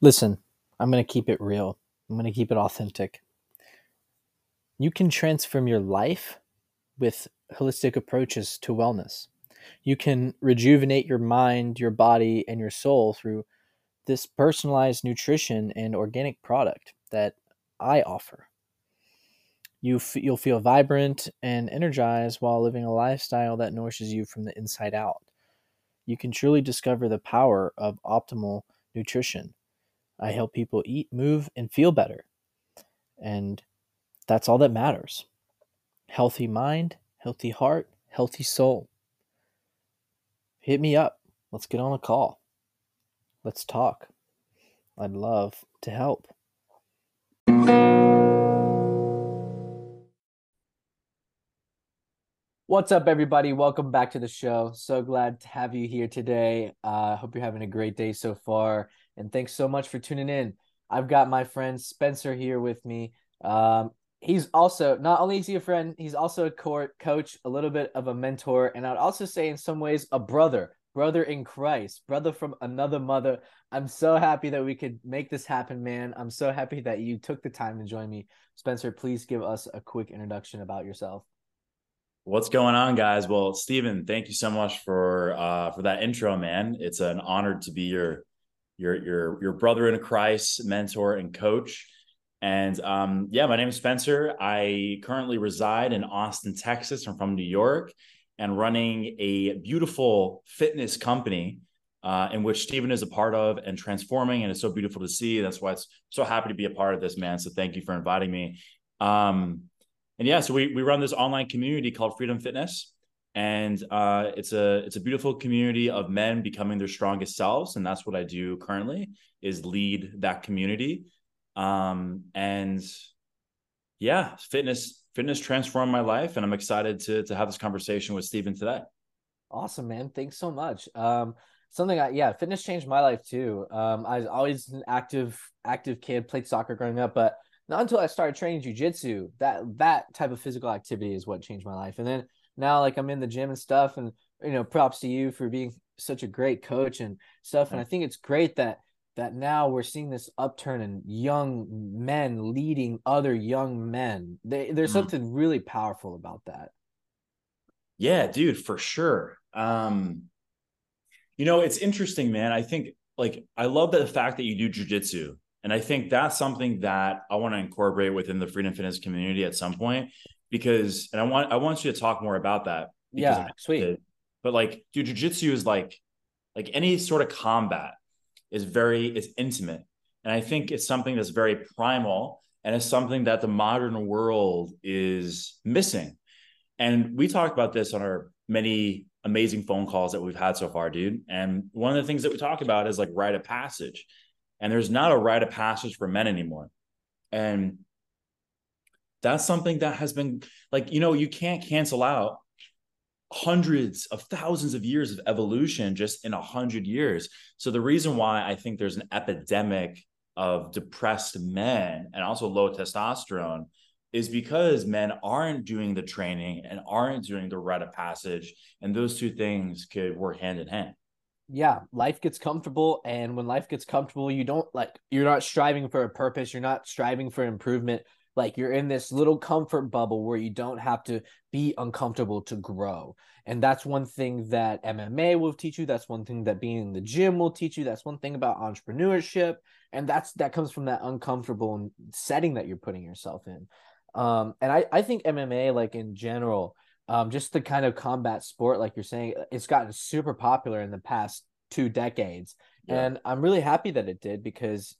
Listen, I'm going to keep it real. I'm going to keep it authentic. You can transform your life with holistic approaches to wellness. You can rejuvenate your mind, your body, and your soul through this personalized nutrition and organic product that I offer. You f- you'll feel vibrant and energized while living a lifestyle that nourishes you from the inside out. You can truly discover the power of optimal nutrition I help people eat, move, and feel better. And that's all that matters. Healthy mind, healthy heart, healthy soul. Hit me up. Let's get on a call. Let's talk. I'd love to help. What's up, everybody? Welcome back to the show. So glad to have you here today. I uh, hope you're having a great day so far and thanks so much for tuning in. I've got my friend Spencer here with me. Um, he's also not only is he a friend, he's also a court coach, a little bit of a mentor, and I'd also say in some ways a brother, brother in Christ, brother from another mother. I'm so happy that we could make this happen, man. I'm so happy that you took the time to join me. Spencer, please give us a quick introduction about yourself. What's going on, guys? Well, Steven, thank you so much for uh, for that intro, man. It's an honor to be your your your your brother in Christ, mentor, and coach. And um, yeah, my name is Spencer. I currently reside in Austin, Texas. I'm from New York and running a beautiful fitness company uh, in which Steven is a part of and transforming. And it's so beautiful to see. That's why it's so happy to be a part of this, man. So thank you for inviting me. Um, and yeah, so we, we run this online community called Freedom Fitness. And uh, it's a it's a beautiful community of men becoming their strongest selves. And that's what i do currently is lead that community. Um, and yeah fitness fitness transformed my life. And i'm excited to to have this conversation with steven today. Awesome man. Thanks so much. Um, something I, yeah fitness changed my life too. Um, i was always an active active kid played soccer growing up but not until i started training jiu-jitsu that that type of physical activity is what changed my life and then now like I'm in the gym and stuff and you know props to you for being such a great coach and stuff and I think it's great that that now we're seeing this upturn in young men leading other young men. They, there's mm-hmm. something really powerful about that. Yeah, dude, for sure. Um, you know, it's interesting, man. I think like I love the fact that you do jujitsu. And I think that's something that I want to incorporate within the freedom fitness community at some point because and I want I want you to talk more about that. Yeah, sweet. But like, dude, jujitsu is like like any sort of combat is very is intimate, and I think it's something that's very primal, and it's something that the modern world is missing. And we talked about this on our many amazing phone calls that we've had so far, dude. And one of the things that we talk about is like rite of passage. And there's not a rite of passage for men anymore. And that's something that has been like you know you can't cancel out hundreds of thousands of years of evolution just in a hundred years. So the reason why i think there's an epidemic of depressed men and also low testosterone is because men aren't doing the training and aren't doing the rite of passage. And those two things could work hand in hand yeah life gets comfortable and when life gets comfortable you don't like you're not striving for a purpose you're not striving for improvement like you're in this little comfort bubble where you don't have to be uncomfortable to grow. And that's one thing that MMA will teach you. That's one thing that being in the gym will teach you. That's one thing about entrepreneurship. And that's that comes from that uncomfortable setting that you're putting yourself in. Um, and I, I think MMA, like in general, um, just the kind of combat sport, like you're saying, it's gotten super popular in the past two decades. Yeah. And I'm really happy that it did because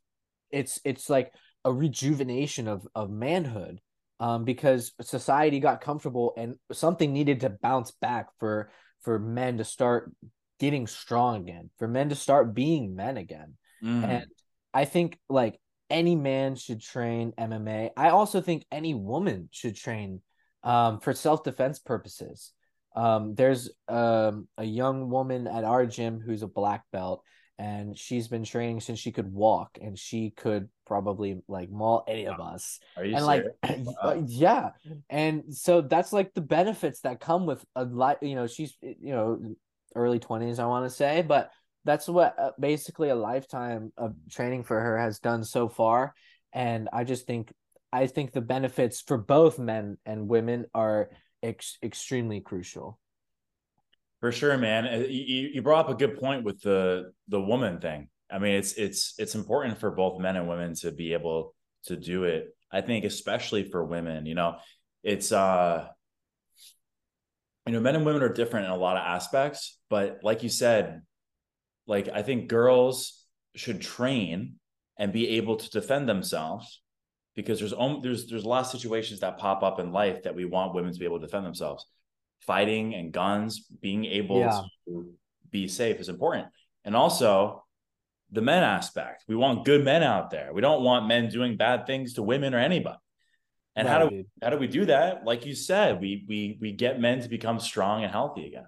it's it's like a rejuvenation of of manhood um, because society got comfortable and something needed to bounce back for for men to start getting strong again, for men to start being men again. Mm. And I think like any man should train MMA. I also think any woman should train um, for self defense purposes. Um, there's um, a young woman at our gym who's a black belt, and she's been training since she could walk and she could probably like maul any of us. Are you and serious? like Wow. yeah and so that's like the benefits that come with a life you know she's you know early 20s i want to say but that's what uh, basically a lifetime of training for her has done so far and i just think i think the benefits for both men and women are ex- extremely crucial For sure, man. Uh, You, you brought up a good point with the the woman thing. I mean, it's it's it's important for both men and women to be able to do it. I think especially for women, you know, it's uh you know, men and women are different in a lot of aspects, but like you said, like I think girls should train and be able to defend themselves because there's there's there's a lot of situations that pop up in life that we want women to be able to defend themselves. Fighting and guns, being able Yeah. to be safe is important. And also the men aspect. We want good men out there. We don't want men doing bad things to women or anybody. And how do dude. how do we do that? Like you said, we we we get men to become strong and healthy again.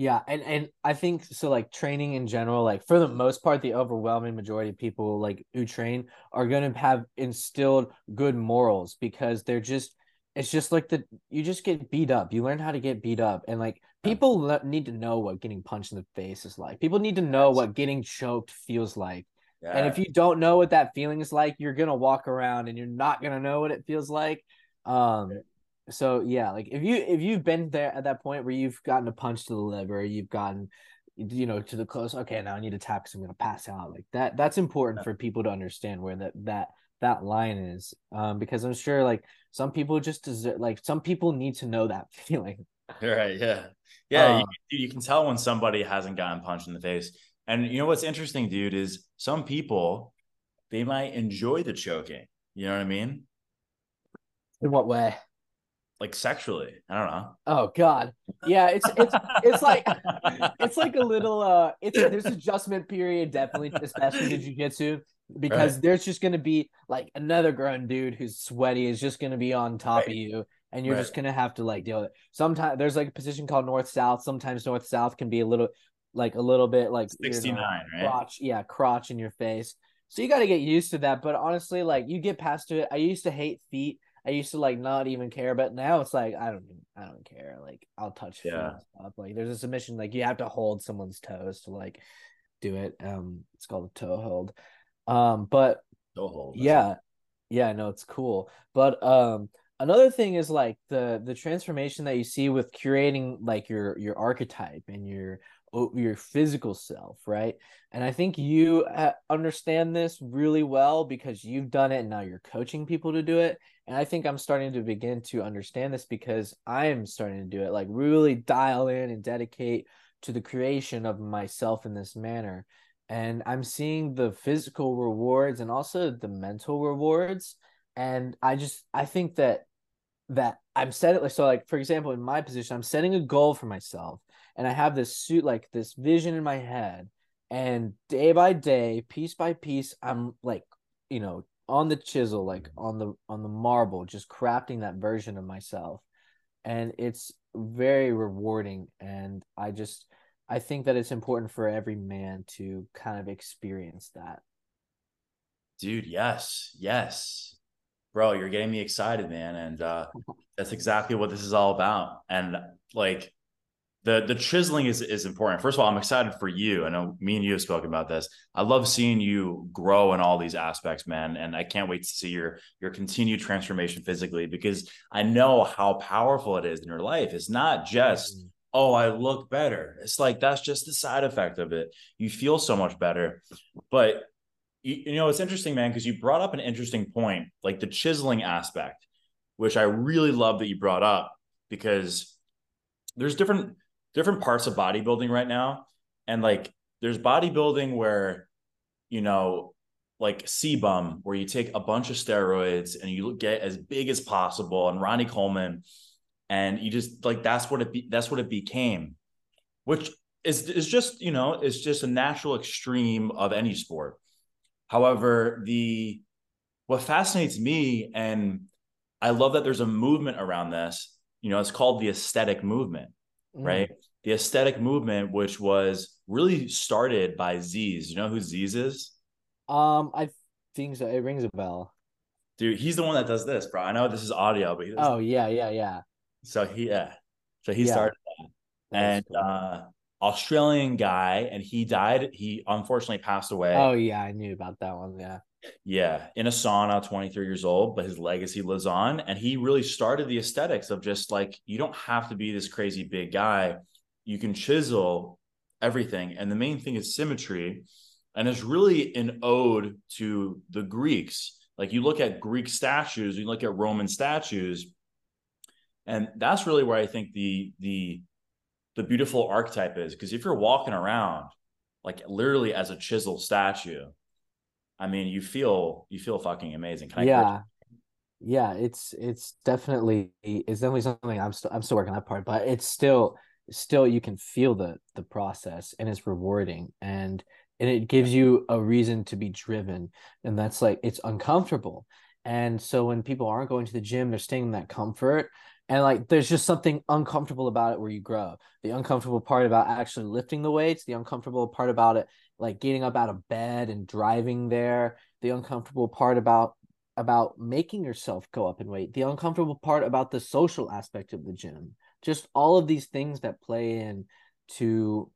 Yeah, and and I think so like training in general, like for the most part, the overwhelming majority of people like who train are gonna have instilled good morals because they're just it's just like the you just get beat up. You learn how to get beat up and like people le- need to know what getting punched in the face is like. People need to know what getting choked feels like. Yeah. And if you don't know what that feeling is like, you're gonna walk around and you're not gonna know what it feels like. Um, so yeah, like if you if you've been there at that point where you've gotten a punch to the liver, you've gotten, you know, to the close. Okay, now I need to tap because I'm gonna pass out. Like that. That's important for people to understand where that that that line is. Um, because I'm sure like some people just deserve like some people need to know that feeling. Right. Yeah. Yeah. you, Uh, you can tell when somebody hasn't gotten punched in the face. And you know what's interesting, dude, is some people they might enjoy the choking. You know what I mean? In what way? Like sexually. I don't know. Oh God. Yeah, it's it's it's like it's like a little uh it's there's adjustment period definitely especially in jiu-jitsu because there's just gonna be like another grown dude who's sweaty is just gonna be on top of you and you're Right. just gonna have to like deal with it sometimes there's like a position called north south sometimes north south can be a little like a little bit like you know, 69, right? crotch yeah crotch in your face so you got to get used to that but honestly like you get past it i used to hate feet i used to like not even care but now it's like i don't even i don't care like i'll touch Yeah. stuff. like there's a submission like you have to hold someone's toes to like do it um it's called a toe hold um but Go hold. Yeah yeah no it's cool but um another thing is like the the transformation that you see with curating like your your archetype and your your physical self right? And i think you uh, understand this really well because you've done it and now you're coaching people to do it. And i think i'm starting to begin to understand this because i'm starting to do it like really dial in and dedicate to the creation of myself in this manner. And i'm seeing the physical rewards and also the mental rewards. And i just i think that that i'm setting like so like for example in my position i'm setting a goal for myself and i have this suit like this vision in my head and day by day piece by piece i'm like you know on the chisel like on the on the marble just crafting that version of myself and it's very rewarding and i just i think that it's important for every man to kind of experience that Dude, yes. Yes. Bro, you're getting me excited, man. And uh that's exactly what this is all about. And like the the chiseling is is important. First of all, I'm excited for you. I know me and you have spoken about this. I love seeing you grow in all these aspects, man. And I can't wait to see your your continued transformation physically because I know how powerful it is in your life. It's not just mm-hmm. oh, I look better. It's like that's just the side effect of it. You feel so much better. But you, you know, it's interesting, man, because you brought up an interesting point, like the chiseling aspect, which I really love that you brought up because there's different different parts of bodybuilding right now. And like there's bodybuilding where, you know, like CBum, where you take a bunch of steroids and you get as big as possible, and Ronnie Coleman, and you just like that's what it be, that's what it became, which is is just you know it's just a natural extreme of any sport. However, the what fascinates me and I love that there's a movement around this. You know, it's called the aesthetic movement, Mm. right? The aesthetic movement, which was really started by Zyzz. You know who Zyzz is? Um, I think so. It rings a bell. Dude, he's the one that does this, bro. I know this is audio, but he does Oh yeah, yeah, yeah. so he yeah. So he Yeah. started that. That's and cool. uh Australian guy and he died. He unfortunately passed away. oh yeah, I knew about that one. Yeah. Yeah, in a sauna, 23 years old, but his legacy lives on. And he really started the aesthetics of just like, you don't have to be this crazy big guy. You can chisel everything. And the main thing is symmetry. And it's really an ode to the Greeks. Like you look at Greek statues, you look at Roman statues, and that's really where I think the the the beautiful archetype is. Because if you're walking around like literally as a chisel statue, I mean, you feel you feel fucking amazing. Can I yeah. Yeah, it's it's definitely it's definitely something I'm still I'm still working on that part, but it's still still you can feel the the process and it's rewarding and and it gives you a reason to be driven and that's like it's uncomfortable. And so when people aren't going to the gym, they're staying in that comfort and like there's just something uncomfortable about it where you grow. The uncomfortable part about actually lifting the weights, the uncomfortable part about it like getting up out of bed and driving there, the uncomfortable part about about making yourself go up in weight, the uncomfortable part about the social aspect of the gym, just all of these things that play in to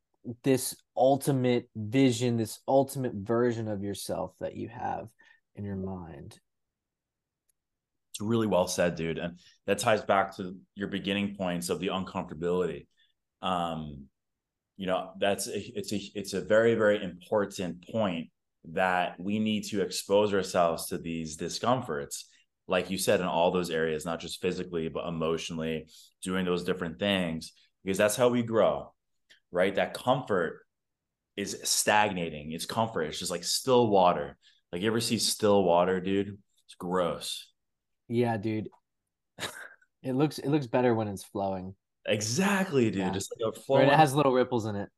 this ultimate vision, this ultimate version of yourself that you have in your mind. It's really well said, dude. And that ties back to your beginning points of the uncomfortability. Um, you know, that's a, it's a it's a very very important point that we need to expose ourselves to these discomforts, like you said, in all those areas, not just physically but emotionally, doing those different things, because that's how we grow, right? That comfort is stagnating. It's comfort. It's just like still water. Like you ever see still water, dude? It's gross. Yeah, dude. It looks it looks better when it's flowing. Exactly, dude. Yeah. Just like a flowing, it has little ripples in it.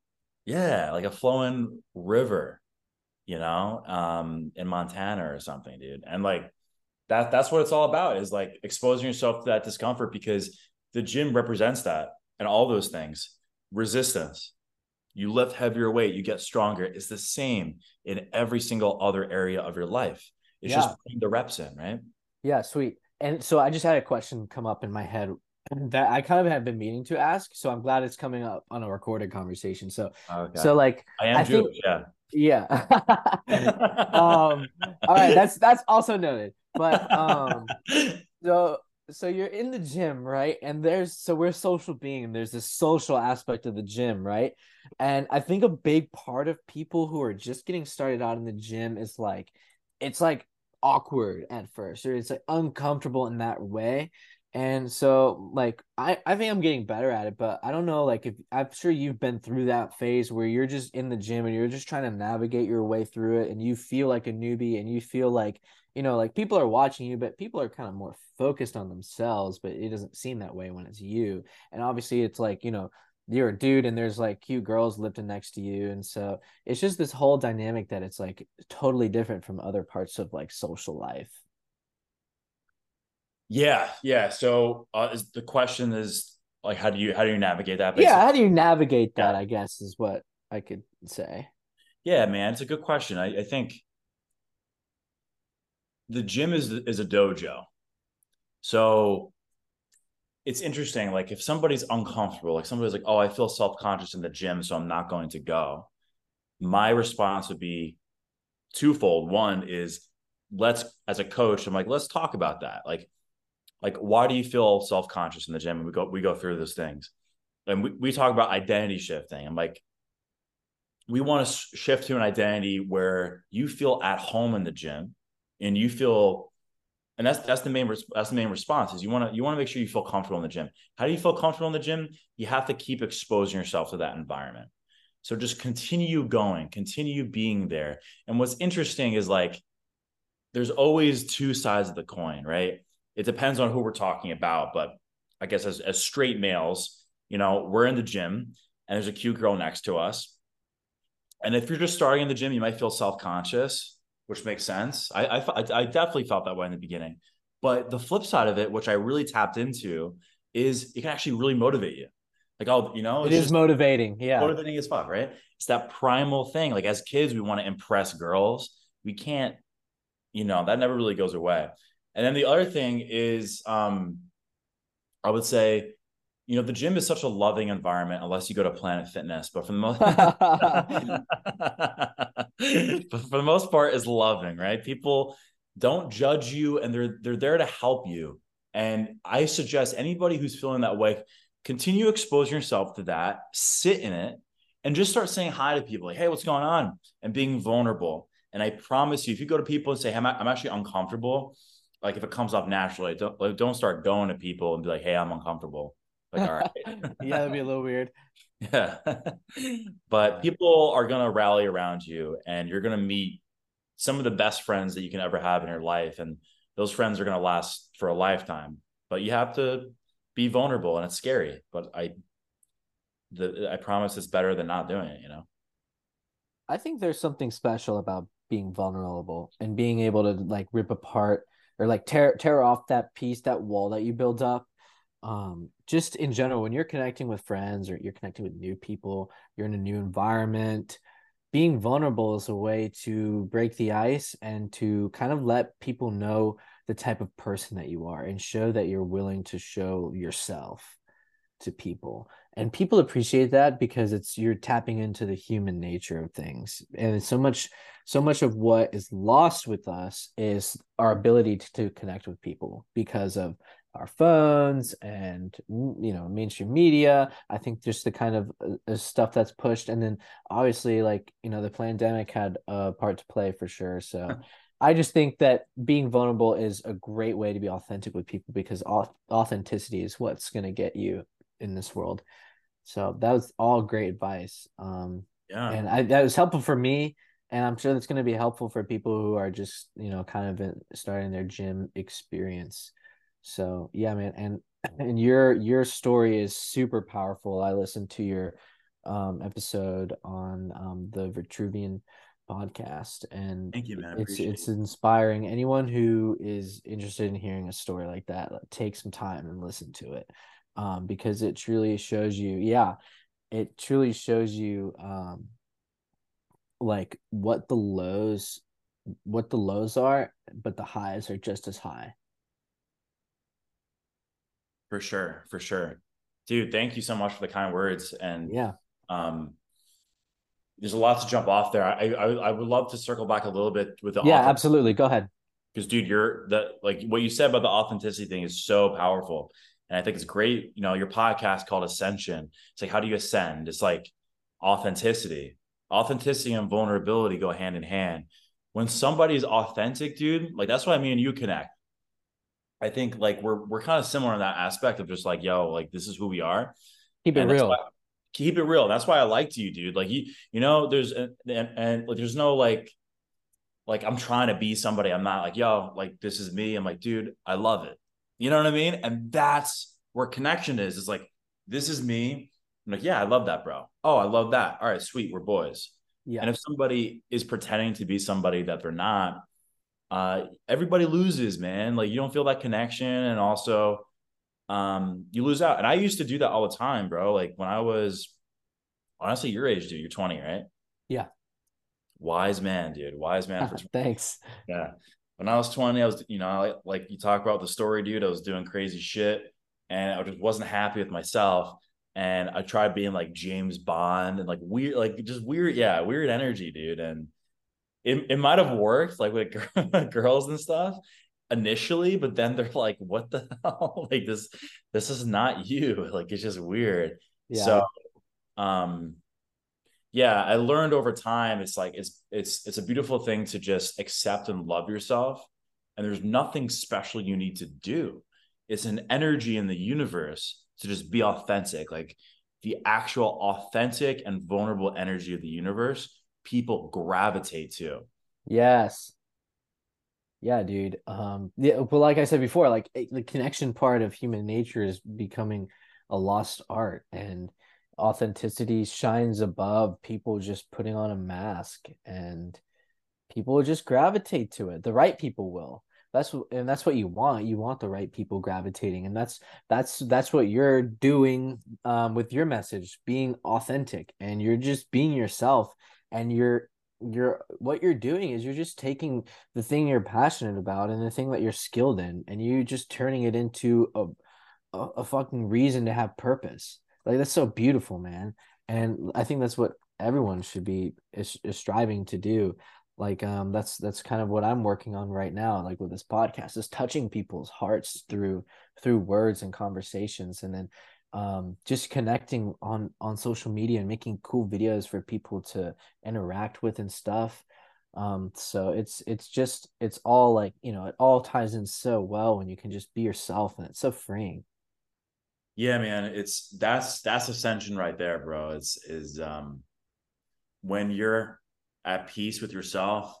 yeah, like a flowing river, you know, um, in Montana or something, dude. And like that, that's what it's all about is like exposing yourself to that discomfort because the gym represents that and all those things. Resistance. You lift heavier weight, you get stronger. It's the same in every single other area of your life. It's Yeah. just putting the reps in, right? Yeah, sweet. And so I just had a question come up in my head that I kind of have been meaning to ask. So I'm glad it's coming up on a recorded conversation. So Okay. so like I am I think- Jewish, yeah. yeah. um all right, that's that's also noted. But um so so you're in the gym, right? And there's so we're social being and there's this social aspect of the gym, right? And I think a big part of people who are just getting started out in the gym is like it's like awkward at first or it's like uncomfortable in that way. And so like I I think I'm getting better at it, but I don't know like if I'm sure you've been through that phase where you're just in the gym and you're just trying to navigate your way through it and you feel like a newbie and you feel like you know, like people are watching you, but people are kind of more focused on themselves, but it doesn't seem that way when it's you. And obviously, it's like, you know, you're a dude and there's like cute girls lifting next to you. And so it's just this whole dynamic that it's like totally different from other parts of like social life. Yeah, yeah. So uh, is, the question is like, how do you how do you navigate that? Yeah. How do you navigate that? Yeah. I guess is what I could say. Yeah, man, it's a good question. I, I think the gym is is a dojo, so it's interesting. Like if somebody's uncomfortable, like somebody's like, "Oh, I feel self conscious in the gym, so I'm not going to go." My response would be twofold. One is let's as a coach, I'm like, let's talk about that. Like, like why do you feel self conscious in the gym? And we go we go through those things, and we we talk about identity shifting. I'm like we want to shift to an identity where you feel at home in the gym and you feel and that's that's the main that's the main response is you want to you want to make sure you feel comfortable in the gym. How do you feel comfortable in the gym? You have to keep exposing yourself to that environment. So just continue going continue being there. And what's interesting is like there's always two sides of the coin right? It depends on who we're talking about but i guess as, as straight males you know we're in the gym and there's a cute girl next to us. And if you're just starting in the gym, you might feel self conscious, which makes sense. I, I I definitely felt that way in the beginning, but the flip side of it, which I really tapped into, is it can actually really motivate you. Like, oh, you know, it's is motivating. Yeah. motivating as fuck, right? It's that primal thing. Like as kids, we want to impress girls. We can't, you know, that never really goes away. And then the other thing is, um, I would say, you know, the gym is such a loving environment unless you go to Planet Fitness, but for the most but for the most part is loving, right? People don't judge you and they're they're there to help you. And I suggest anybody who's feeling that way, continue exposing yourself to that, sit in it, and just start saying hi to people like, hey, what's going on? And being vulnerable. And I promise you, if you go to people and say, hey, I'm, I'm actually uncomfortable, like if it comes off naturally, don't like, don't start going to people and be like, hey, I'm uncomfortable. Like, all right. yeah, that'd be a little weird. Yeah. but people are gonna rally around you and you're gonna meet some of the best friends that you can ever have in your life. And those friends are gonna last for a lifetime. But you have to be vulnerable and it's scary. But I the I promise it's better than not doing it, you know. I think there's something special about being vulnerable and being able to like rip apart or like tear tear off that piece, that wall that you build up. Um, just in general, when you're connecting with friends or you're connecting with new people, you're in a new environment, being vulnerable is a way to break the ice and to kind of let people know the type of person that you are and show that you're willing to show yourself to people. And people appreciate that because it's you're tapping into the human nature of things. And so much so much of what is lost with us is our ability to, to connect with people because of our phones and you know mainstream media. I think just the kind of uh, stuff that's pushed and then obviously like you know the pandemic had a part to play for sure. So i just think that being vulnerable is a great way to be authentic with people because authenticity is what's going to get you in this world. So that was all great advice um yeah. and I, that was helpful for me and i'm sure that's going to be helpful for people who are just you know kind of starting their gym experience so yeah, man, and and your your story is super powerful. I listened to your um episode on um the Vitruvian podcast and thank you man. It's it's inspiring. Anyone who is interested in hearing a story like that take some time and listen to it um because it truly shows you yeah it truly shows you um like what the lows what the lows are but the highs are just as high for sure, for sure. Dude, thank you so much for the kind words. And yeah. Um there's a lot to jump off there. I I, I would love to circle back a little bit with the Yeah, absolutely. Go ahead. Because dude, you're the like what you said about the authenticity thing is so powerful. And I think it's great. You know, your podcast called Ascension. It's like, how do you ascend? It's like authenticity. Authenticity and vulnerability go hand in hand. When somebody is authentic, dude, like that's why me and you connect I think like we're we're kind of similar in that aspect of just like, yo, like this is who we are. Keep it and real. Why, keep it real. That's why I liked you, dude. Like you, you know, there's and, and, and like there's no like like I'm trying to be somebody. I'm not like, yo, like this is me. I'm like, dude, I love it. You know what I mean? And that's where connection is. It's like, this is me. I'm like, yeah, I love that, bro. Oh, I love that. All right, sweet. We're boys. Yeah. And if somebody is pretending to be somebody that they're not, uh, everybody loses, man. Like you don't feel that connection, and also, um, you lose out. And I used to do that all the time, bro. Like when I was, honestly, your age, dude. You're 20, right? Yeah. Wise man, dude. Wise man. For Thanks. Yeah. When I was 20, I was, you know, like, like you talk about the story, dude. I was doing crazy shit, and I just wasn't happy with myself. And I tried being like James Bond and like weird, like just weird, yeah, weird energy, dude. And it, it might have worked like with girls and stuff initially but then they're like what the hell? Like this this is not you. Like it's just weird. Yeah. so um yeah i learned over time it's like it's it's it's a beautiful thing to just accept and love yourself and there's nothing special you need to do. It's an energy in the universe to just be authentic like the actual authentic and vulnerable energy of the universe people gravitate to. Yes. Yeah, dude. Um, yeah, but like I said before, like eh, the connection part of human nature is becoming a lost art, and authenticity shines above people just putting on a mask, and people just gravitate to it. The right people will. That's and that's what you want. You want the right people gravitating, and that's that's that's what you're doing um, with your message, being authentic, and you're just being yourself and you're you're what you're doing is you're just taking the thing you're passionate about and the thing that you're skilled in and you just turning it into a a, a fucking reason to have purpose. Like that's so beautiful man. And i think that's what everyone should be is, is striving to do. Like um that's that's kind of what i'm working on right now like with this podcast is touching people's hearts through through words and conversations. And then um just connecting on on social media and making cool videos for people to interact with and stuff. Um so it's it's just it's all like you know it all ties in so well when you can just be yourself and it's so freeing. Yeah man it's that's that's ascension right there bro. It's is um when you're at peace with yourself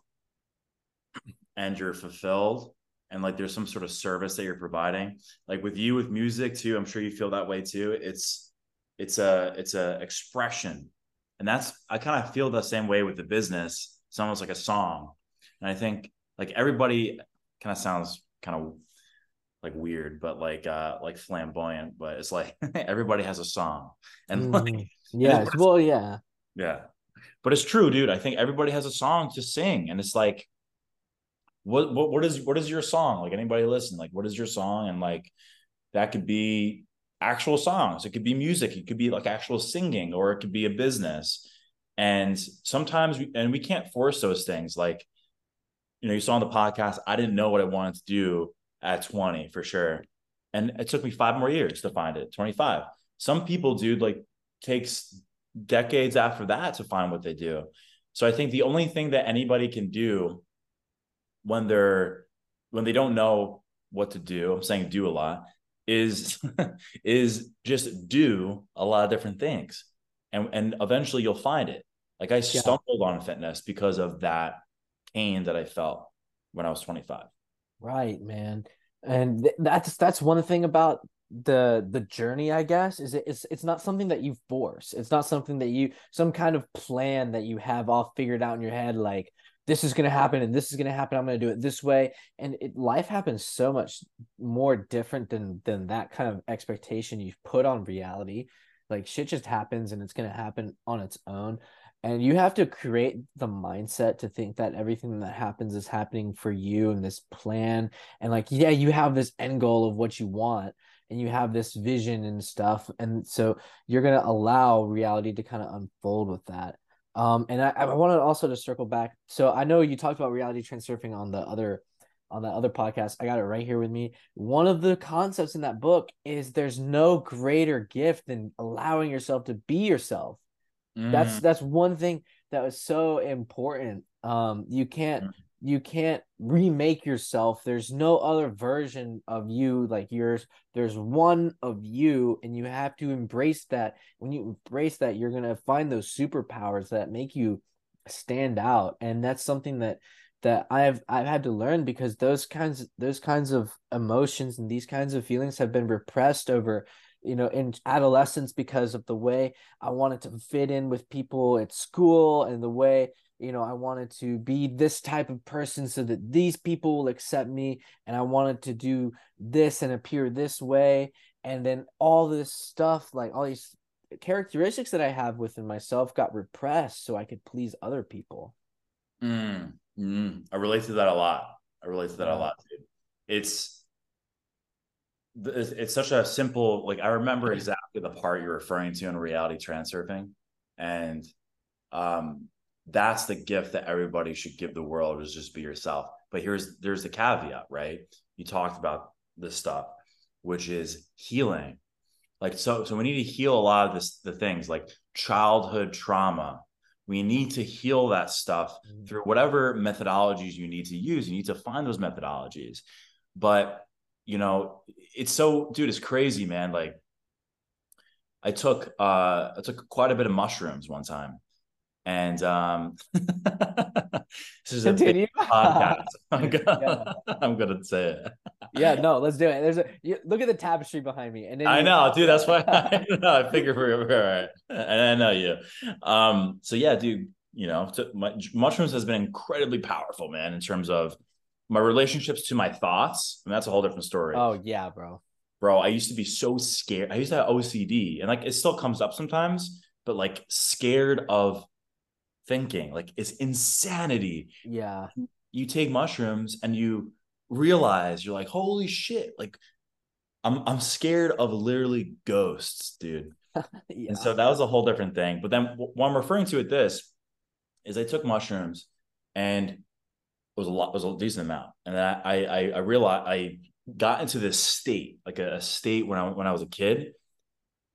and you're fulfilled and like there's some sort of service that you're providing. Like with you with music too i'm sure you feel that way too. It's it's a it's a expression. And that's i kind of feel the same way with the business. It's almost like a song. And i think like everybody kind of sounds kind of like weird but like uh like flamboyant but it's like everybody has a song. And like mm, yeah well yeah. Yeah. But it's true, dude. I think everybody has a song to sing, and it's like, what what what is what is your song? Like anybody listen, like what is your song? And like that could be actual songs. It could be music. It could be like actual singing, or it could be a business. And sometimes, we, and we can't force those things. Like, you know, you saw on the podcast, I didn't know what I wanted to do at 20 for sure. And it took me five more years to find it, 25. Some people, dude, like takes decades after that to find what they do. So I think the only thing that anybody can do when they're when they don't know what to do, I'm saying do a lot, is is just do a lot of different things. And and eventually you'll find it. Like I stumbled yeah. on fitness because of that pain that I felt when I was 25. Right, man. And th- that's that's one thing about the the journey i guess is it, it's it's not something that you force it's not something that you some kind of plan that you have all figured out in your head like this is going to happen and this is going to happen i'm going to do it this way. And it, life happens so much more different than than that kind of expectation you've put on reality. Like shit just happens and it's going to happen on its own. And you have to create the mindset to think that everything that happens is happening for you and this plan. And like yeah you have this end goal of what you want and you have this vision and stuff. And so you're going to allow reality to kind of unfold with that um and i, I wanted also to circle back. So i know you talked about reality transurfing on the other on that other podcast. I got it right here with me. One of the concepts in that book is there's no greater gift than allowing yourself to be yourself. Mm. that's that's one thing that was so important. Um you can't mm you can't remake yourself. There's no other version of you like yours. There's one of you and you have to embrace that. When you embrace that you're going to find those superpowers that make you stand out. And that's something that that I've I've had to learn because those kinds those kinds of emotions and these kinds of feelings have been repressed over you know in adolescence because of the way I wanted to fit in with people at school and the way you know, I wanted to be this type of person so that these people will accept me. And I wanted to do this and appear this way. And then all this stuff, like all these characteristics that I have within myself, got repressed so I could please other people. Mm, mm. I relate to that a lot. I relate to that a lot, dude. It's, it's such a simple like i remember exactly the part you're referring to in reality transurfing and um that's the gift that everybody should give the world is just be yourself. But here's there's the caveat right? You talked about this stuff which is healing. Like so so we need to heal a lot of this the things like childhood trauma. We need to heal that stuff mm-hmm. through whatever methodologies you need to use. You need to find those methodologies. But you know it's so dude it's crazy man. Like i took uh i took quite a bit of mushrooms one time and um, this is Continue. a big podcast. I'm gonna, yeah. I'm gonna say it. yeah, no, let's do it. There's a you, look at the tapestry behind me, and I know, dude. That's why I, know, I figure we're, we're right, and I know you. Um, so yeah, dude. You know, to, my, mushrooms has been incredibly powerful, man, in terms of my relationships to my thoughts, and that's a whole different story. Oh yeah, bro. Bro, I used to be so scared. I used to have OCD, and like it still comes up sometimes, but like scared of thinking. Like it's insanity. Yeah. You take mushrooms and you realize you're like, holy shit, like I'm I'm scared of literally ghosts, dude. yeah. And so that was a whole different thing. But then what I'm referring to at this is I took mushrooms and it was a lot, it was a decent amount. And I I I realized I got into this state, like a, a state when I when I was a kid.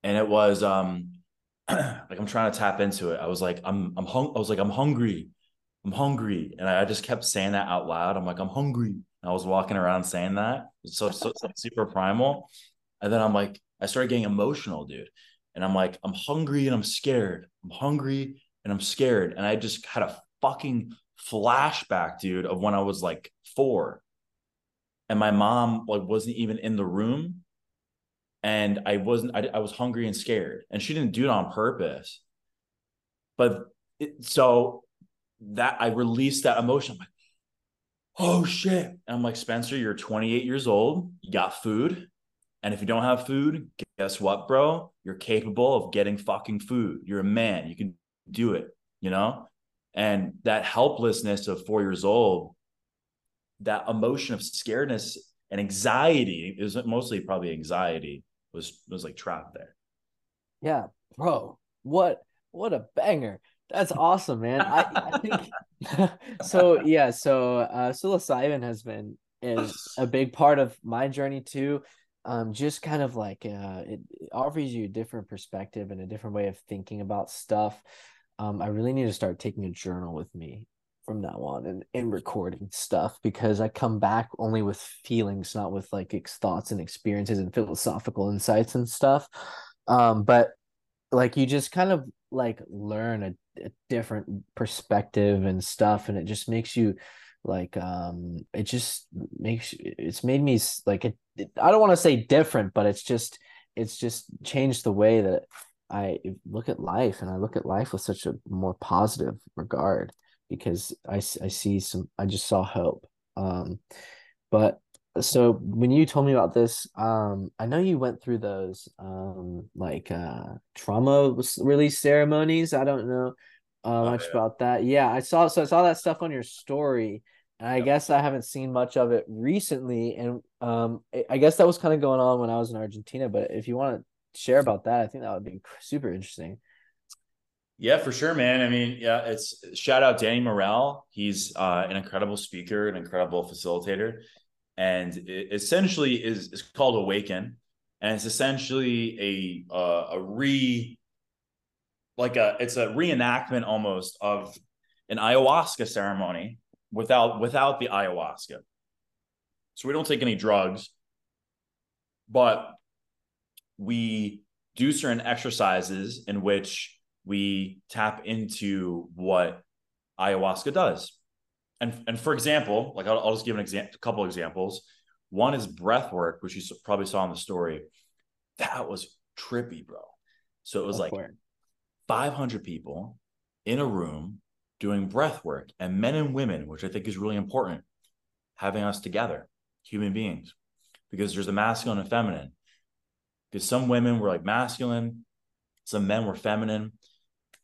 And it was um like I'm trying to tap into it. I was like, I'm I'm hung I was like, I'm hungry. I'm hungry. And I just kept saying that out loud. I'm like, I'm hungry. And I was walking around saying that. So, so it's super primal. And then I'm like, I started getting emotional, dude. And I'm like, I'm hungry and I'm scared. I'm hungry and I'm scared. And I just had a fucking flashback, dude, of when I was like four. And my mom like wasn't even in the room. And I wasn't, I, I was hungry and scared. And she didn't do it on purpose. But it, so that I released that emotion. I'm like, oh shit. And I'm like, Spencer, you're 28 years old. You got food. And if you don't have food, guess what, bro? You're capable of getting fucking food. You're a man. You can do it, you know? And that helplessness of four years old, that emotion of scaredness and anxiety, is mostly probably anxiety, was was like trapped there. Yeah, bro. What what a banger. That's awesome, man. I, I think so. Yeah. So uh, psilocybin has been is a big part of my journey too. Um, just kind of like uh, it, it offers you a different perspective and a different way of thinking about stuff. Um, I really need to start taking a journal with me from now on and, and recording stuff because I come back only with feelings, not with like ex- thoughts and experiences and philosophical insights and stuff. Um, but like you just kind of like learn a a different perspective and stuff and it just makes you like um it just makes it's made me like it, it i don't want to say different but it's just it's just changed the way that i look at life and i look at life with such a more positive regard because i i see some i just saw hope. Um but so when you told me about this um i know you went through those um like uh trauma release ceremonies. I don't know uh, oh, much yeah. about that. Yeah i saw so i saw that stuff on your story and i guess i haven't seen much of it recently and um i guess that was kind of going on when i was in argentina but if you want to share about that i think that would be super interesting yeah, for sure, man. I mean, yeah, it's shout out Danny Morel. He's uh, an incredible speaker, an incredible facilitator and it essentially is is called Awaken, and it's essentially a uh, a re like a it's a reenactment almost of an ayahuasca ceremony without without the ayahuasca. So we don't take any drugs, but we do certain exercises in which we tap into what ayahuasca does and and for example, like I'll, I'll just give an example, a couple examples. One is breath work, which you probably saw in the story. That was trippy, bro. So it was like 500 people in a room doing breath work, and men and women, which I think is really important, having us together, human beings, because there's a masculine and feminine. Because some women were like masculine, some men were feminine,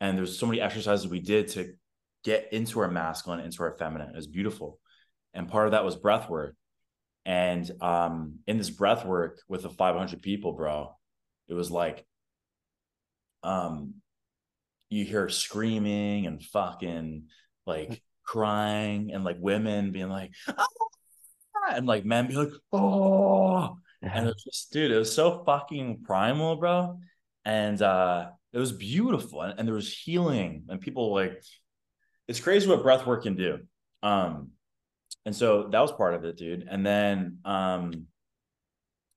and there's so many exercises we did to get into our masculine, into our feminine. It was beautiful. And part of that was breath work. And um, in this breath work with the 500 people, bro, it was like, um, you hear screaming and fucking like crying and like women being like, oh, and like men be like, oh, and it was just, dude, it was so fucking primal, bro. And uh, it was beautiful. And, and there was healing and people like it's crazy what breath work can do. Um, and so that was part of it, dude. And then um,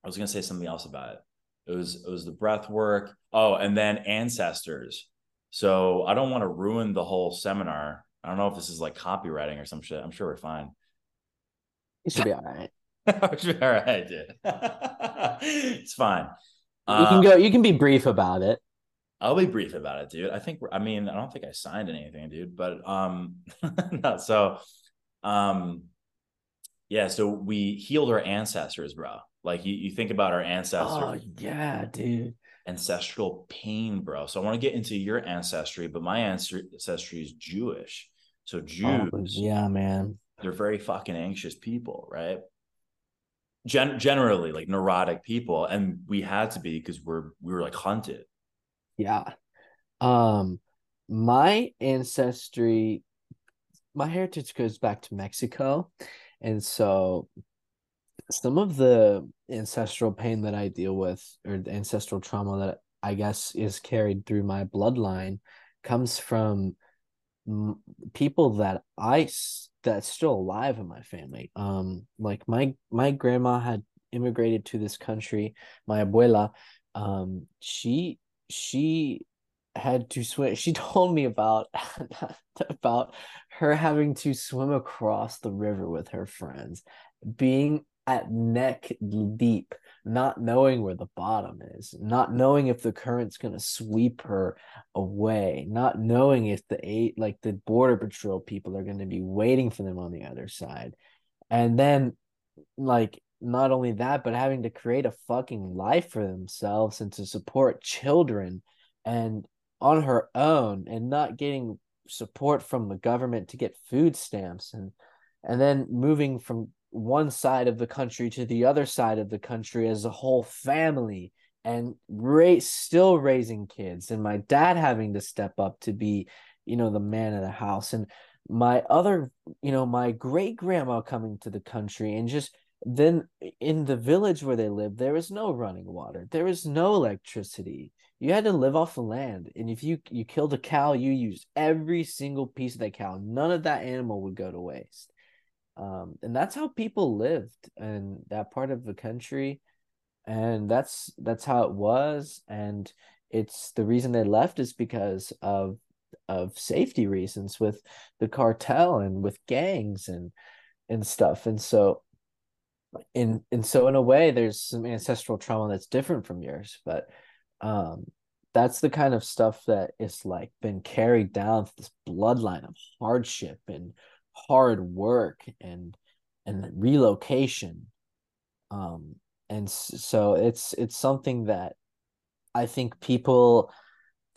I was gonna say something else about it. It was it was the breath work. Oh, and then ancestors. So I don't want to ruin the whole seminar. I don't know if this is like copywriting or some shit. I'm sure we're fine. It should be all right. should be all right, dude. it's fine. You um, can go. You can be brief about it. I'll be brief about it, dude. I think I mean I don't think I signed anything, dude. But um, no. So, um, yeah. So we healed our ancestors, bro. Like you, you think about our ancestors. Oh yeah, dude. ancestral pain, bro. So I want to get into your ancestry, but my ancestry is Jewish. So oh, Jews, oh, yeah, man, they're very fucking anxious people, right? Gen- generally, like neurotic people, and we had to be because we're we were like hunted. Yeah, um, my ancestry, my heritage goes back to Mexico, and so some of the ancestral pain that I deal with, or the ancestral trauma that I guess is carried through my bloodline, comes from people that I that's still alive in my family. Um, like my my grandma had immigrated to this country. My abuela, um, she she had to swim. She told me about about her having to swim across the river with her friends, being at neck deep, not knowing where the bottom is, not knowing if the current's going to sweep her away, not knowing if the eight like the border patrol people are going to be waiting for them on the other side. And then like not only that, but having to create a fucking life for themselves and to support children and on her own and not getting support from the government to get food stamps and and then moving from one side of the country to the other side of the country as a whole family and raise still raising kids and my dad having to step up to be you know the man of the house and my other you know my great grandma coming to the country and just then in the village where they lived there was no running water. There was no electricity. You had to live off the land. And if you you killed a cow you used every single piece of that cow. None of that animal would go to waste. Um, and that's how people lived in that part of the country. And that's that's how it was. And it's the reason they left is because of of safety reasons with the cartel and with gangs and and stuff. And so in and so in a way there's some ancestral trauma that's different from yours but um that's the kind of stuff that is like been carried down this bloodline of hardship and hard work and and relocation. Um and so it's it's something that i think people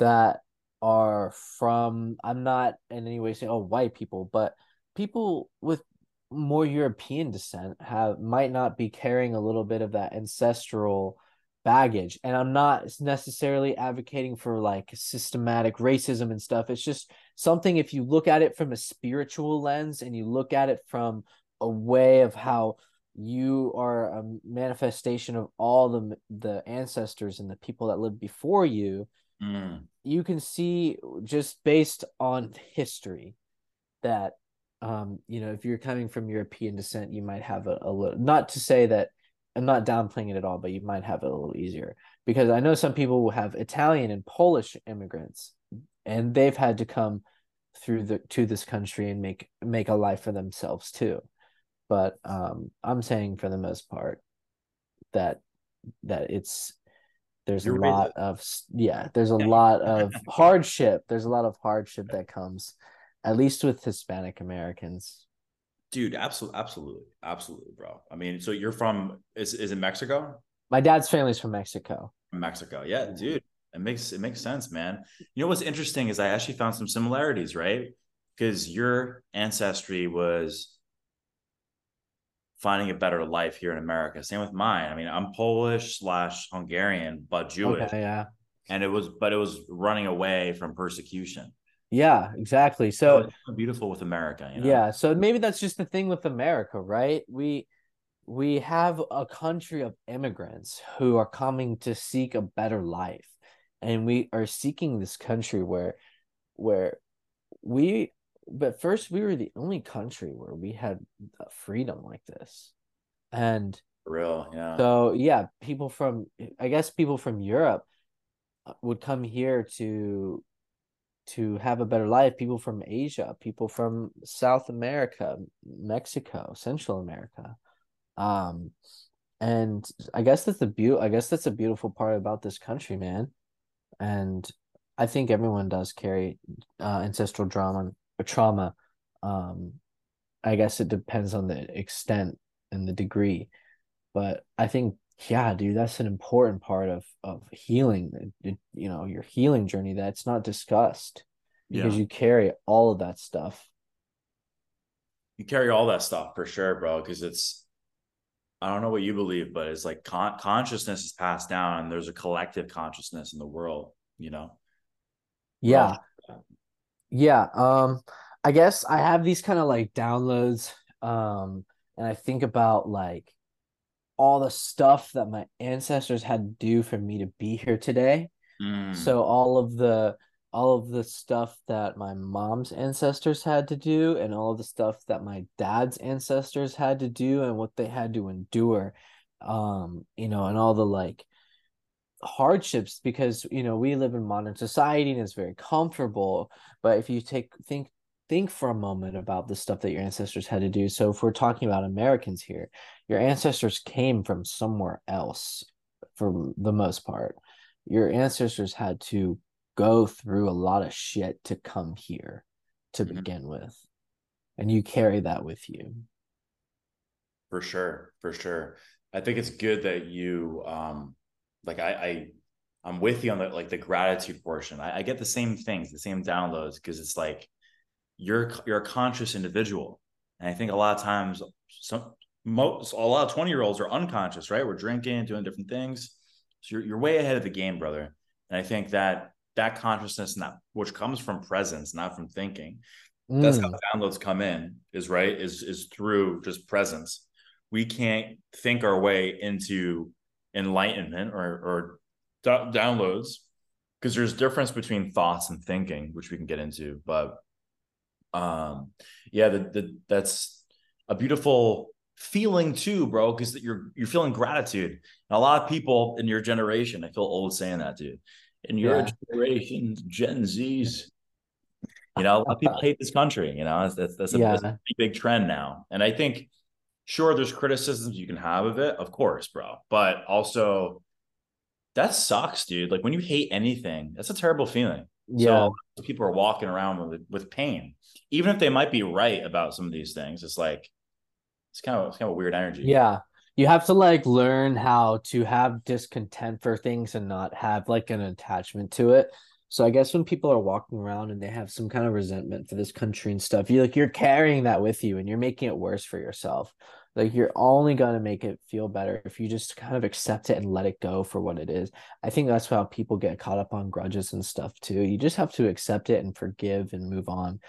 that are from i'm not in any way saying oh white people but people with more european descent have might not be carrying a little bit of that ancestral baggage and i'm not necessarily advocating for like systematic racism and stuff it's just something if you look at it from a spiritual lens and you look at it from a way of how you are a manifestation of all the the ancestors and the people that lived before you mm. you can see just based on history that um you know if you're coming from european descent you might have a, a little not to say that I'm not downplaying it at all, but you might have it a little easier. Because I know some people will have Italian and Polish immigrants, and they've had to come through the to this country and make make a life for themselves too. But um, I'm saying for the most part that that it's there's You're a lot of yeah there's a lot of hardship. There's a lot of hardship that comes at least with hispanic americans Dude, absolutely, absolutely, absolutely, bro. I mean, so you're from is is it Mexico? My dad's family's from Mexico. Mexico, yeah, dude. It makes it makes sense, man. You know what's interesting is I actually found some similarities, right? Because your ancestry was finding a better life here in America. Same with mine. I mean, I'm Polish slash Hungarian, but Jewish. Okay, yeah. And it was, but it was running away from persecution. Yeah, exactly. So, so beautiful with America. You know? Yeah. So maybe that's just the thing with America, right? We we have a country of immigrants who are coming to seek a better life. And we are seeking this country where where we but first we were the only country where we had freedom like this. And real, yeah. So yeah, people from I guess people from Europe uh, would come here to to have a better life people from asia people from south america mexico central america. Um and i guess that's the beauty i guess that's a beautiful part about this country man. And i think everyone does carry uh, ancestral drama trauma. Um i guess it depends on the extent and the degree. But i think yeah, dude, that's an important part of of healing. You know, your healing journey that's not discussed because yeah. you carry all of that stuff. You carry all that stuff for sure, bro. Because it's, I don't know what you believe, but it's like con- consciousness is passed down, and there's a collective consciousness in the world. You know. Yeah. Yeah. Um, I guess I have these kind of like downloads. Um, and I think about like all the stuff that my ancestors had to do for me to be here today. Mm. So all of the all of the stuff that my mom's ancestors had to do and all of the stuff that my dad's ancestors had to do and what they had to endure um you know and all the like hardships because you know we live in modern society and it's very comfortable but if you take think think for a moment about the stuff that your ancestors had to do. So if we're talking about Americans here, your ancestors came from somewhere else for the most part. Your ancestors had to go through a lot of shit to come here to mm-hmm. begin with. And you carry that with you. For sure. For sure. I think it's good that you um like I, I I'm with you on the like the gratitude portion. I, I get the same things, the same downloads because it's like you're you're a conscious individual and i think a lot of times some most a lot of 20 year olds are unconscious right we're drinking doing different things so you're, you're way ahead of the game brother and i think that that consciousness not which comes from presence not from thinking mm. that's how mm. downloads come in is right is is through just presence we can't think our way into enlightenment or or downloads because there's difference between thoughts and thinking which we can get into but um yeah the, the that's a beautiful feeling too bro because that you're you're feeling gratitude. And a lot of people in your generation i feel old saying that dude. In your yeah. generation gen z's you know a lot of people hate this country you know that's that's, a, yeah. that's a big trend now. And i think sure there's criticisms you can have of it of course bro but also that sucks dude. Like when you hate anything that's a terrible feeling yeah so people are walking around with with pain even if they might be right about some of these things, it's like it's kind of it's kind of a weird energy. Yeah. You have to like learn how to have discontent for things and not have like an attachment to it. So I guess when people are walking around and they have some kind of resentment for this country and stuff, you like you're carrying that with you and you're making it worse for yourself. Like you're only gonna make it feel better if you just kind of accept it and let it go for what it is. I think that's how people get caught up on grudges and stuff too. You just have to accept it and forgive and move on.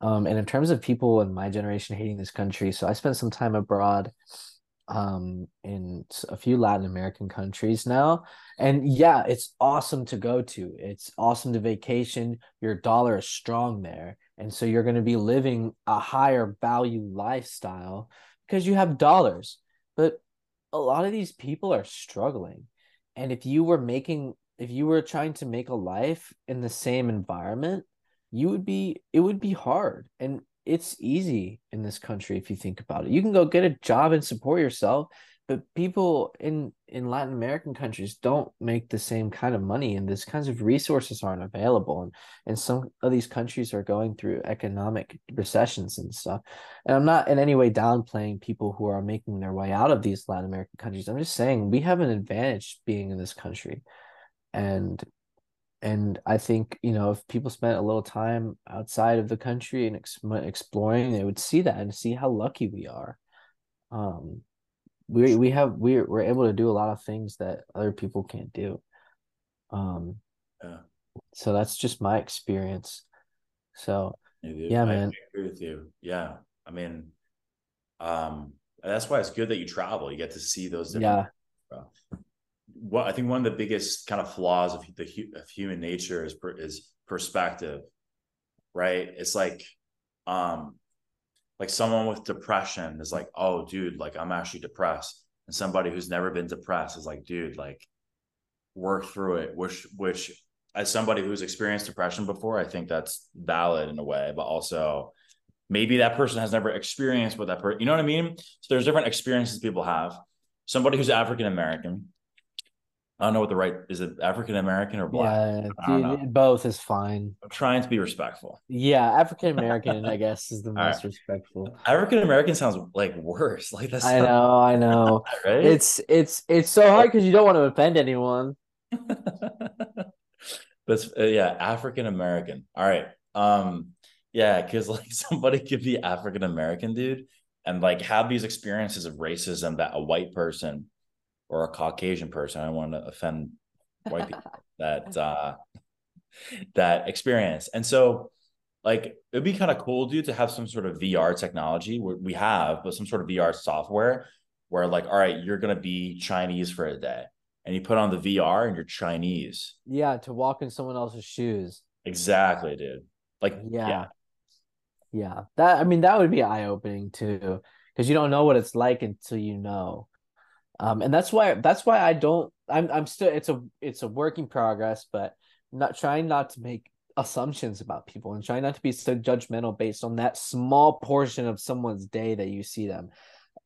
Um, and in terms of people in my generation hating this country, so I spent some time abroad um in a few Latin American countries now. And yeah, it's awesome to go to. It's awesome to vacation. Your dollar is strong there. And so you're going to be living a higher value lifestyle because you have dollars. But a lot of these people are struggling. And if you were making if you were trying to make a life in the same environment, you would be it would be hard and it's easy in this country if you think about it you can go get a job and support yourself but people in in latin american countries don't make the same kind of money and these kinds of resources aren't available and and some of these countries are going through economic recessions and stuff. And i'm not in any way downplaying people who are making their way out of these latin american countries. I'm just saying we have an advantage being in this country. And and I think you know if people spent a little time outside of the country and ex- exploring, they would see that and see how lucky we are. Um, we we have we're we're able to do a lot of things that other people can't do. Um, yeah. So that's just my experience. So yeah, man. I agree with you. Yeah, I mean, um, that's why it's good that you travel. You get to see those. Different yeah what I think one of the biggest kind of flaws of the of human nature is is perspective, right? It's like, um, like someone with depression is like, oh, dude, like I'm actually depressed, and somebody who's never been depressed is like, dude, like work through it. Which, which, as somebody who's experienced depression before, I think that's valid in a way, but also maybe that person has never experienced what that person, you know what I mean? So there's different experiences people have. Somebody who's African American I don't know what the right is. It African American or black? Yeah, I don't know. dude, both is fine. I'm trying to be respectful. Yeah, African American, I guess, is the most right. respectful. African American sounds like worse. Like that's I know, I know. right. It's it's it's so hard because you don't want to offend anyone. That's uh, yeah, African American. All right. Um, yeah, because like somebody could be African American, dude, and like have these experiences of racism that a white person or a Caucasian person, I don't want to offend white people that uh that experience. And so like it'd be kind of cool, dude, to have some sort of VR technology we have, but some sort of VR software where like, all right, you're gonna be Chinese for a day. And you put on the VR and you're Chinese. Yeah, to walk in someone else's shoes. Exactly, dude. Like, Yeah. yeah, Yeah. That I mean that would be eye opening too. Because you don't know what it's like until you know. Um, and that's why that's why I don't I'm I'm still it's a it's a work in progress, but not trying not to make assumptions about people and trying not to be so judgmental based on that small portion of someone's day that you see them.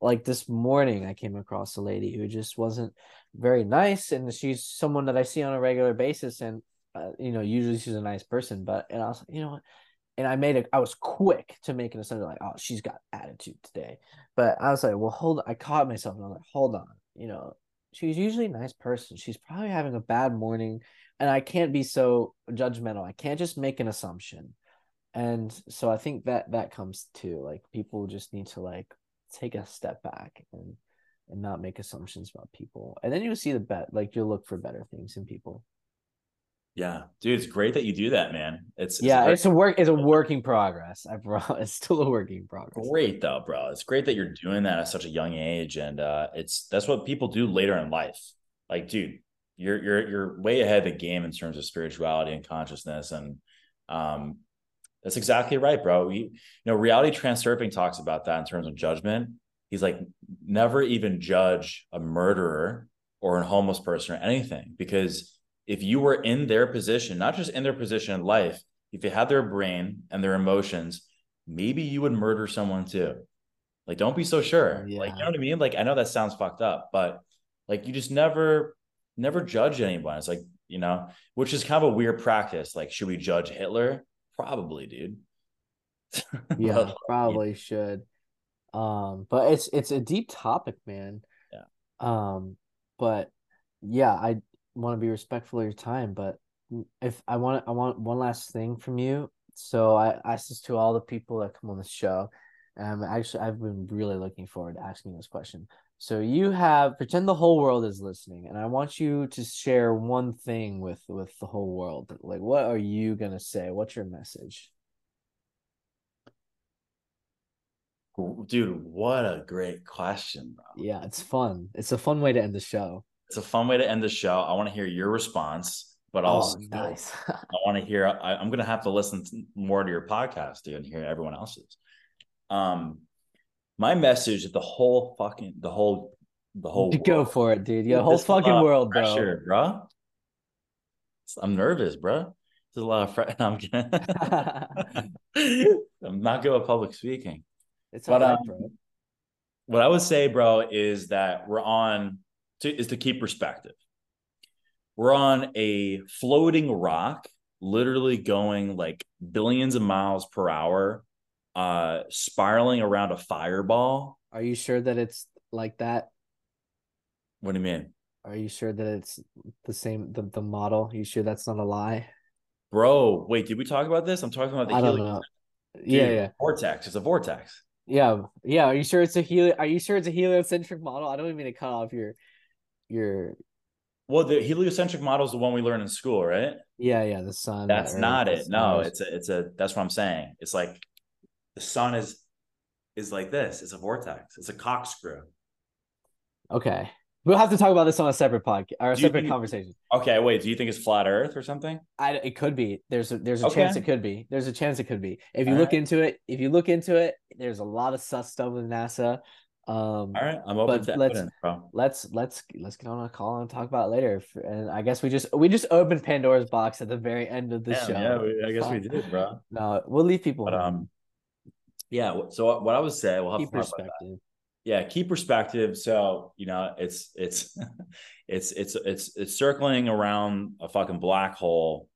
Like this morning, I came across a lady who just wasn't very nice, and she's someone that I see on a regular basis, and uh, you know, usually she's a nice person, but and I was like, you know what? And I made it. I was quick to make an assumption, like, oh, she's got attitude today. But I was like, well, hold. On. I caught myself, and I was like, hold on. You know, she's usually a nice person. She's probably having a bad morning, and I can't be so judgmental. I can't just make an assumption. And so I think that that comes too. Like people just need to like take a step back and and not make assumptions about people. And then you'll see the bet like you'll look for better things in people. Yeah, dude. It's great that you do that, man. It's, it's yeah, very- it's a work it's a work in progress. I brought it's still a work in progress. great though, bro. It's great that you're doing that at such a young age, and uh, it's that's what people do later in life. Like, dude, you're you're you're way ahead of the game in terms of spirituality and consciousness, and um, that's exactly right, bro. We, you know, reality transurfing talks about that in terms of judgment. He's like, never even judge a murderer or a homeless person or anything, because if you were in their position, not just in their position in life, if you had their brain and their emotions, maybe you would murder someone too. Like, don't be so sure. Like, you know what I mean? Like, I know that sounds fucked up, but like, you just never, never judge anyone. It's like, you know, which is kind of a weird practice. Like, should we judge Hitler? Probably, dude. Yeah, But, probably should. Um, but it's it's a deep topic, man. Yeah. Um, but yeah, I want to be respectful of your time, but if I want I want one last thing from you. So I asked this to all the people that come on the show. Um, actually, I've been really looking forward to asking this question. So you have pretend the whole world is listening, and I want you to share one thing with with the whole world. Like, what are you gonna say? What's your message? dude, what a great question, bro. Yeah, it's fun. It's a fun way to end the show. It's a fun way to end the show. I want to hear your response, but also oh, nice. I want to hear. I, I'm going to have to listen to more to your podcast, dude, and hear everyone else's. Um, my message is the whole fucking the whole the whole Go world. for it, dude. Your whole this is a fucking world, bro. pressure, bro. I'm nervous, bro. There's a lot of fre- I'm kidding. I'm not good at public speaking. It's But, right, um, bro. What I would say, bro, is that we're on to is to keep perspective. We're on a floating rock, literally going like billions of miles per hour, uh, spiraling around a fireball. Are you sure that it's like that? What do you mean? Are you sure that it's the same the, the model? you sure that's not a lie? Bro, wait, did we talk about this? I'm talking about the I don't know. Dude, Yeah, yeah. Vortex. It's a vortex. Yeah. Yeah. Are you sure it's a heli are you sure it's a heliocentric model? I don't even mean to cut off your your Well, the heliocentric model is the one we learn in school, right? yeah, yeah, the sun. That's earth, not it. No, it's a it's a that's what I'm saying. It's like the sun is is like this. It's a vortex. It's a corkscrew. okay. We'll have to talk about this on a separate podcast or a Do separate think- conversation. Okay, wait. Do you think it's flat Earth or something? I it could be. There's a there's a chance it could be. There's a chance it could be. If you All look into it, if you look into it, there's a lot of sus stuff with NASA. Um All right, I'm open But to let's- evidence, bro. let's let's let's get on a call and talk about it later. And I guess we just we just opened Pandora's box at the very end of the show. yeah, we, I guess we did, bro. No, we'll leave people But um, yeah. So what I would say, we'll have keep to talk about perspective. yeah, keep perspective. So, you know, it's it's it's it's it's it's circling around a fucking black hole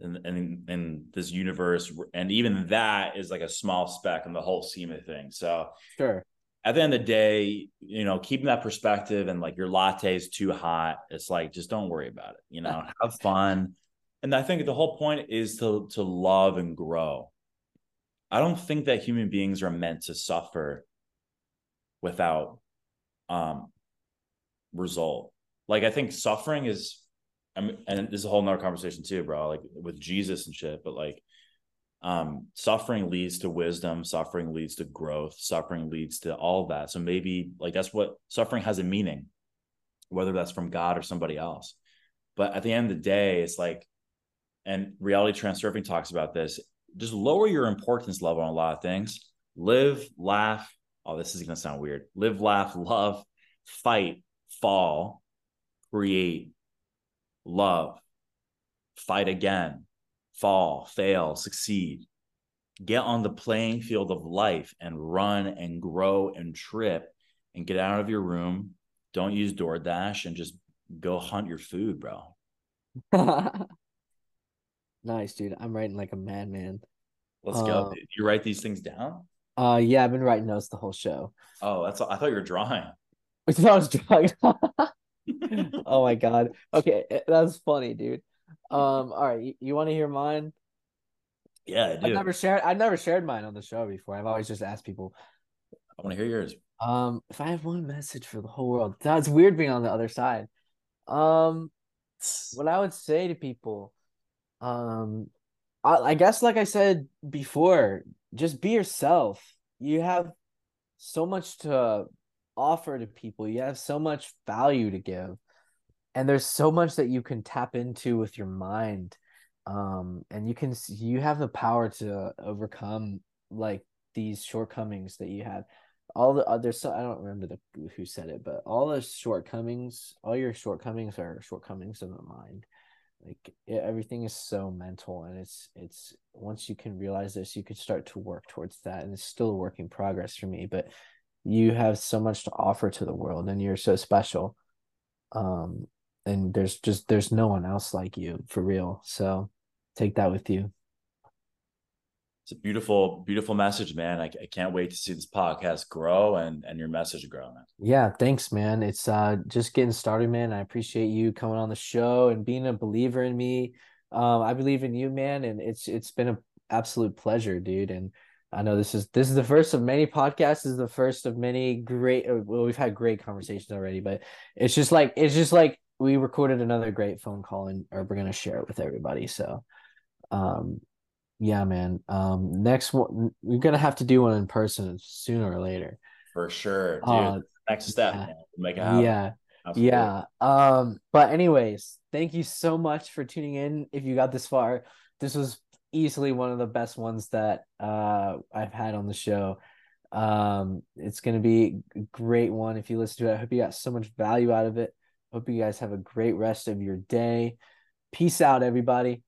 in, in in this universe. And even that is like a small speck in the whole scheme of things. So sure. At the end of the day, you know, keeping that perspective and like your latte is too hot, it's like just don't worry about it. You know, have fun. And I think the whole point is to to love and grow. I don't think that human beings are meant to suffer without um result. Like I think suffering is I mean, and this is a whole nother conversation too, bro, like with Jesus and shit, but like um suffering leads to wisdom, suffering leads to growth, suffering leads to all that. So maybe like that's what suffering has a meaning, whether that's from God or somebody else. But at the end of the day, it's like, and reality transurfing talks about this, just lower your importance level on a lot of things. Live, laugh, oh, this is going to sound weird. Live, laugh, love, fight, fall, create, love, fight again, fall, fail, succeed. Get on the playing field of life and run and grow and trip and get out of your room. Don't use DoorDash and just go hunt your food, bro. nice, dude. I'm writing like a madman. Let's um, go. Did you write these things down? Uh, yeah, I've been writing notes the whole show. Oh, that's. I thought you were drawing. I thought I was drawing. oh my god. Okay, eh, that's funny, dude. Um, all right, you, you want to hear mine? Yeah, I do. I've never shared. I've never shared mine on the show before. I've always just asked people. I want to hear yours. Um, if I have one message for the whole world, that's weird being on the other side. Um, what I would say to people, um, I, I guess like I said before, just be yourself. You have so much to offer to people. You have so much value to give. And there's so much that you can tap into with your mind. Um, and you can you have the power to overcome like these shortcomings that you have. All the other so I don't remember the who said it, but all the shortcomings, all your shortcomings are shortcomings of the mind like it, everything is so mental and it's it's once you can realize this you can start to work towards that and it's still a work in progress for me but you have so much to offer to the world and you're so special um and there's just there's no one else like you for real. So take that with you. It's a beautiful beautiful message man. I, I can't wait to see this podcast grow and and your message grow man. Yeah thanks man. It's uh just getting started man. I appreciate you coming on the show and being a believer in me. Um i believe in you man and it's it's been an absolute pleasure dude. And i know this is this is the first of many podcasts. This is the first of many great uh, well we've had great conversations already but it's just like it's just like we recorded another great phone call and or we're gonna share it with everybody so um yeah, man. Um, next one, we're gonna have to do one in person sooner or later. For sure, dude. Uh, next step, yeah. make it happen. Yeah, Absolutely. yeah. Um, but anyways, thank you so much for tuning in. If you got this far, this was easily one of the best ones that uh I've had on the show. Um, it's gonna be a great one if you listen to it. I hope you got so much value out of it. Hope you guys have a great rest of your day. Peace out, everybody.